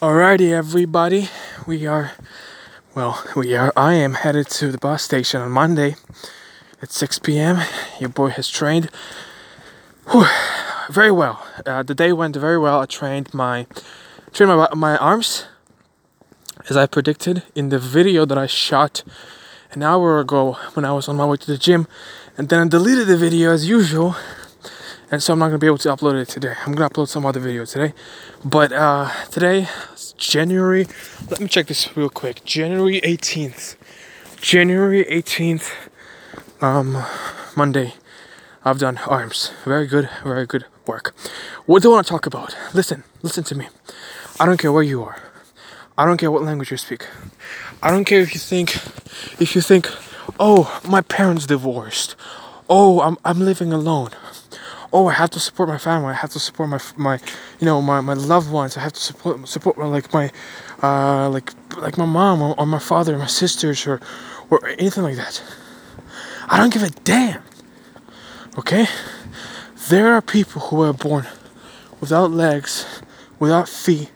Alrighty, everybody. We are, well, we are. I am headed to the bus station on Monday at 6 p.m. Your boy has trained whew, very well. Uh, the day went very well. I trained my trained my my arms as I predicted in the video that I shot an hour ago when I was on my way to the gym, and then I deleted the video as usual and so I'm not gonna be able to upload it today. I'm gonna upload some other video today, but uh, today, January. Let me check this real quick. January 18th. January 18th. Um, Monday. I've done arms. Very good. Very good work. What do I want to talk about? Listen. Listen to me. I don't care where you are. I don't care what language you speak. I don't care if you think, if you think, oh, my parents divorced. Oh, I'm I'm living alone oh I have to support my family I have to support my my you know my, my loved ones I have to support support my, like my uh, like like my mom or, or my father or my sisters or or anything like that. I don't give a damn okay? There are people who are born without legs without feet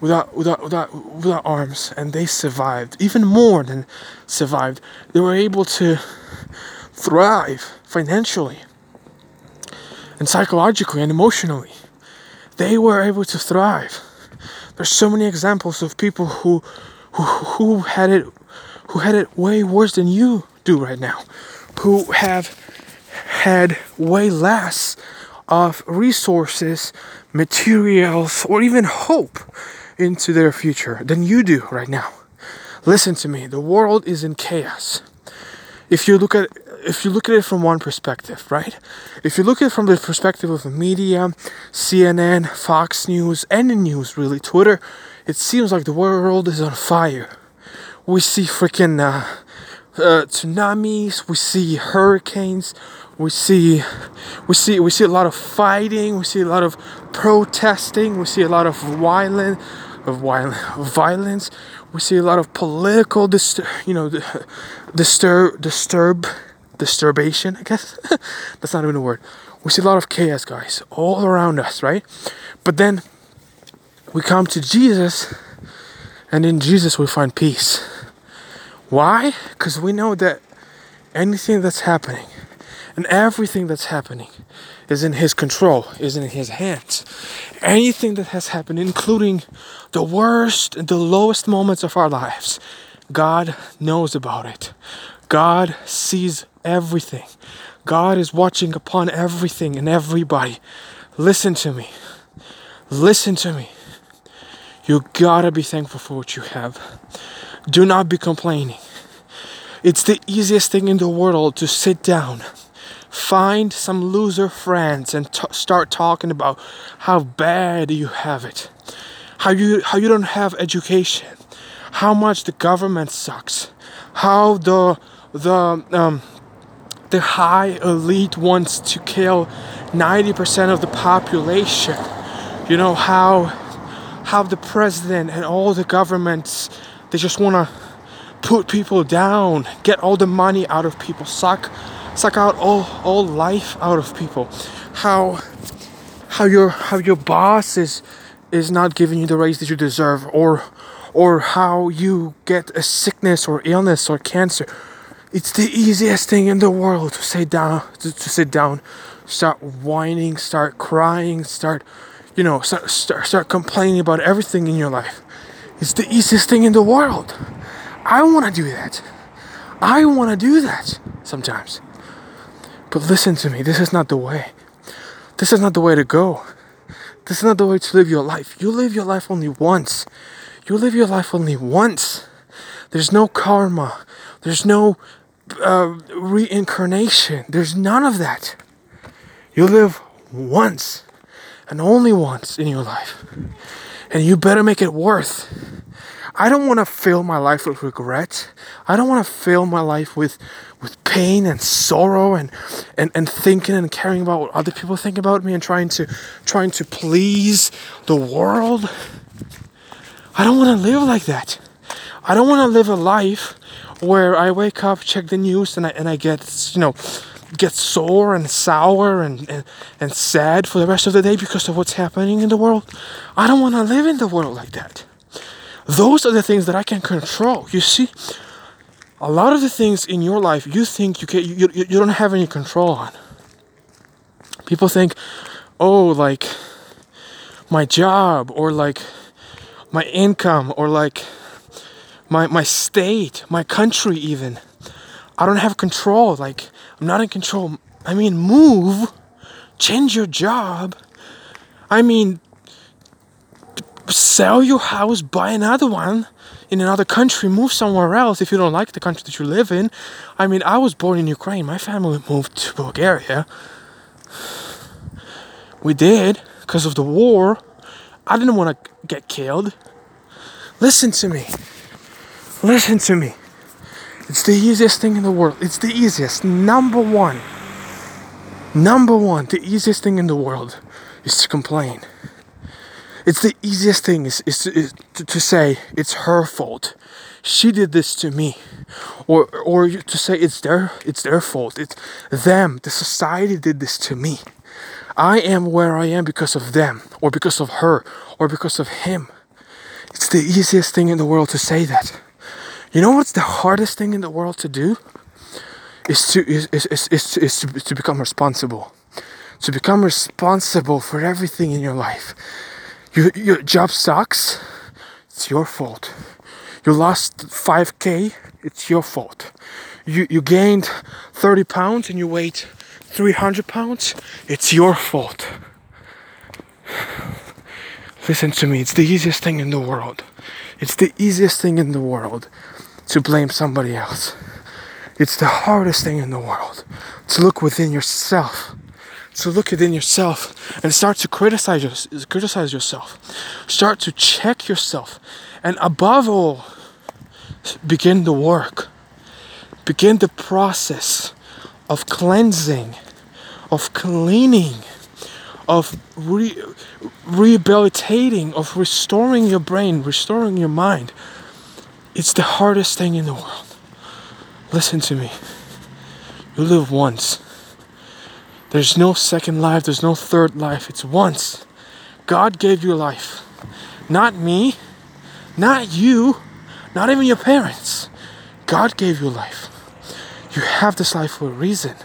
without without without without arms and they survived even more than survived. They were able to thrive financially and psychologically and emotionally. They were able to thrive. There's so many examples of people who who who had it who had it way worse than you do right now, who have had way less of resources, materials, or even hope into their future than you do right now. Listen to me, the world is in chaos. If you look at if you look at it from one perspective, right? If you look at it from the perspective of the media, CNN, Fox News, any news really, Twitter, it seems like the world is on fire. We see freaking uh, uh, tsunamis, we see hurricanes, we see we see we see a lot of fighting, we see a lot of protesting, we see a lot of violent of violence, we see a lot of political disturb, you know, disturb disturb disturbation, I guess. That's not even a word. We see a lot of chaos, guys, all around us, right? But then we come to Jesus, and in Jesus we find peace. Why? Because we know that anything that's happening and everything that's happening is in His control, is in His hands. Anything that has happened, including the worst and the lowest moments of our lives, God knows about it. God sees everything. God is watching upon everything and everybody. Listen to me. Listen to me. You gotta be thankful for what you have. Do not be complaining. It's the easiest thing in the world to sit down, find some loser friends, and t- start talking about how bad you have it, how you how you don't have education, how much the government sucks, how the the um, the high elite wants to kill 90% of the population. You know how how the president and all the governments they just want to put people down, get all the money out of people, suck suck out all all life out of people. How how your how your boss is is not giving you the raise that you deserve or or how you get a sickness or illness or cancer it's the easiest thing in the world to sit down, to, to sit down, start whining, start crying, start, you know, start, start, start complaining about everything in your life. It's the easiest thing in the world. I want to do that. I want to do that sometimes. But listen to me, this is not the way. This is not the way to go. This is not the way to live your life. You live your life only once. You live your life only once. There's no karma. There's no uh, reincarnation. There's none of that. You live once and only once in your life. And you better make it worth. I don't want to fill my life with regret. I don't want to fill my life with with pain and sorrow and, and, and thinking and caring about what other people think about me and trying to trying to please the world. I don't want to live like that. I don't want to live a life where I wake up, check the news, and I and I get you know get sore and sour and, and, and sad for the rest of the day because of what's happening in the world. I don't want to live in the world like that. Those are the things that I can control. You see, a lot of the things in your life you think you can you, you, you don't have any control on. People think, oh, like my job or like my income or like my my state, my country even. I don't have control. Like I'm not in control. I mean, move, change your job. I mean, sell your house, buy another one in another country, move somewhere else if you don't like the country that you live in. I mean, I was born in Ukraine. My family moved to Bulgaria. We did because of the war. I didn't want to get killed. Listen to me. Listen to me. It's the easiest thing in the world. It's the easiest. Number one. Number one. The easiest thing in the world is to complain. It's the easiest thing is, is, to, is to, to say it's her fault. She did this to me. Or or to say it's their it's their fault. It's them. The society did this to me. I am where I am because of them, or because of her, or because of him. It's the easiest thing in the world to say that. You know what's the hardest thing in the world to do? Is to is, is, is, is, is to, to become responsible. To become responsible for everything in your life. Your, your job sucks, it's your fault. You lost 5k, it's your fault. You, you gained 30 pounds and you weighed 300 pounds, it's your fault. Listen to me, it's the easiest thing in the world. It's the easiest thing in the world to blame somebody else. It's the hardest thing in the world to look within yourself. To look within yourself and start to criticize your, criticize yourself. Start to check yourself. And above all, begin the work. Begin the process of cleansing, of cleaning, of re- rehabilitating, of restoring your brain, restoring your mind. It's the hardest thing in the world. Listen to me. You live once. There's no second life, there's no third life. It's once. God gave you life. Not me, not you, not even your parents. God gave you life. You have this life for a reason.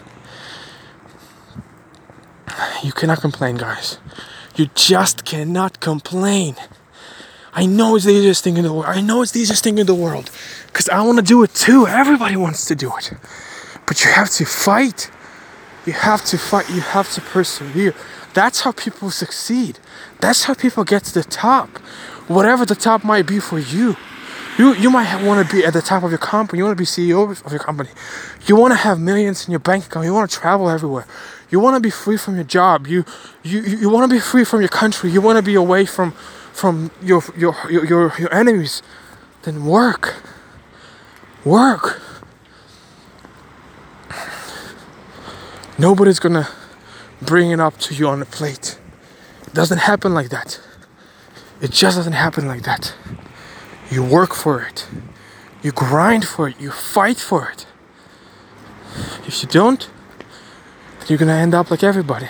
You cannot complain, guys. You just cannot complain. I know it's the easiest thing in the world. I know it's the easiest thing in the world. Because I want to do it too. Everybody wants to do it. But you have to fight. You have to fight. You have to persevere. That's how people succeed. That's how people get to the top. Whatever the top might be for you. You you might want to be at the top of your company. You want to be CEO of your company. You want to have millions in your bank account. You want to travel everywhere. You want to be free from your job. You you you want to be free from your country. You want to be away from from your your your your, your enemies. Then work. Work. Nobody's gonna bring it up to you on a plate. It doesn't happen like that. It just doesn't happen like that. You work for it. You grind for it. You fight for it. If you don't, you're gonna end up like everybody.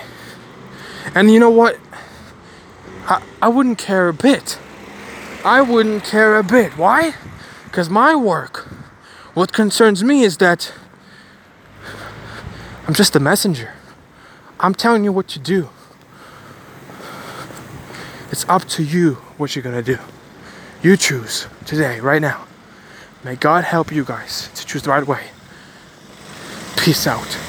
And you know what? I, I wouldn't care a bit. I wouldn't care a bit. Why? Because my work, what concerns me is that I'm just a messenger. I'm telling you what to do. It's up to you what you're gonna do. You choose today, right now. May God help you guys to choose the right way. Peace out.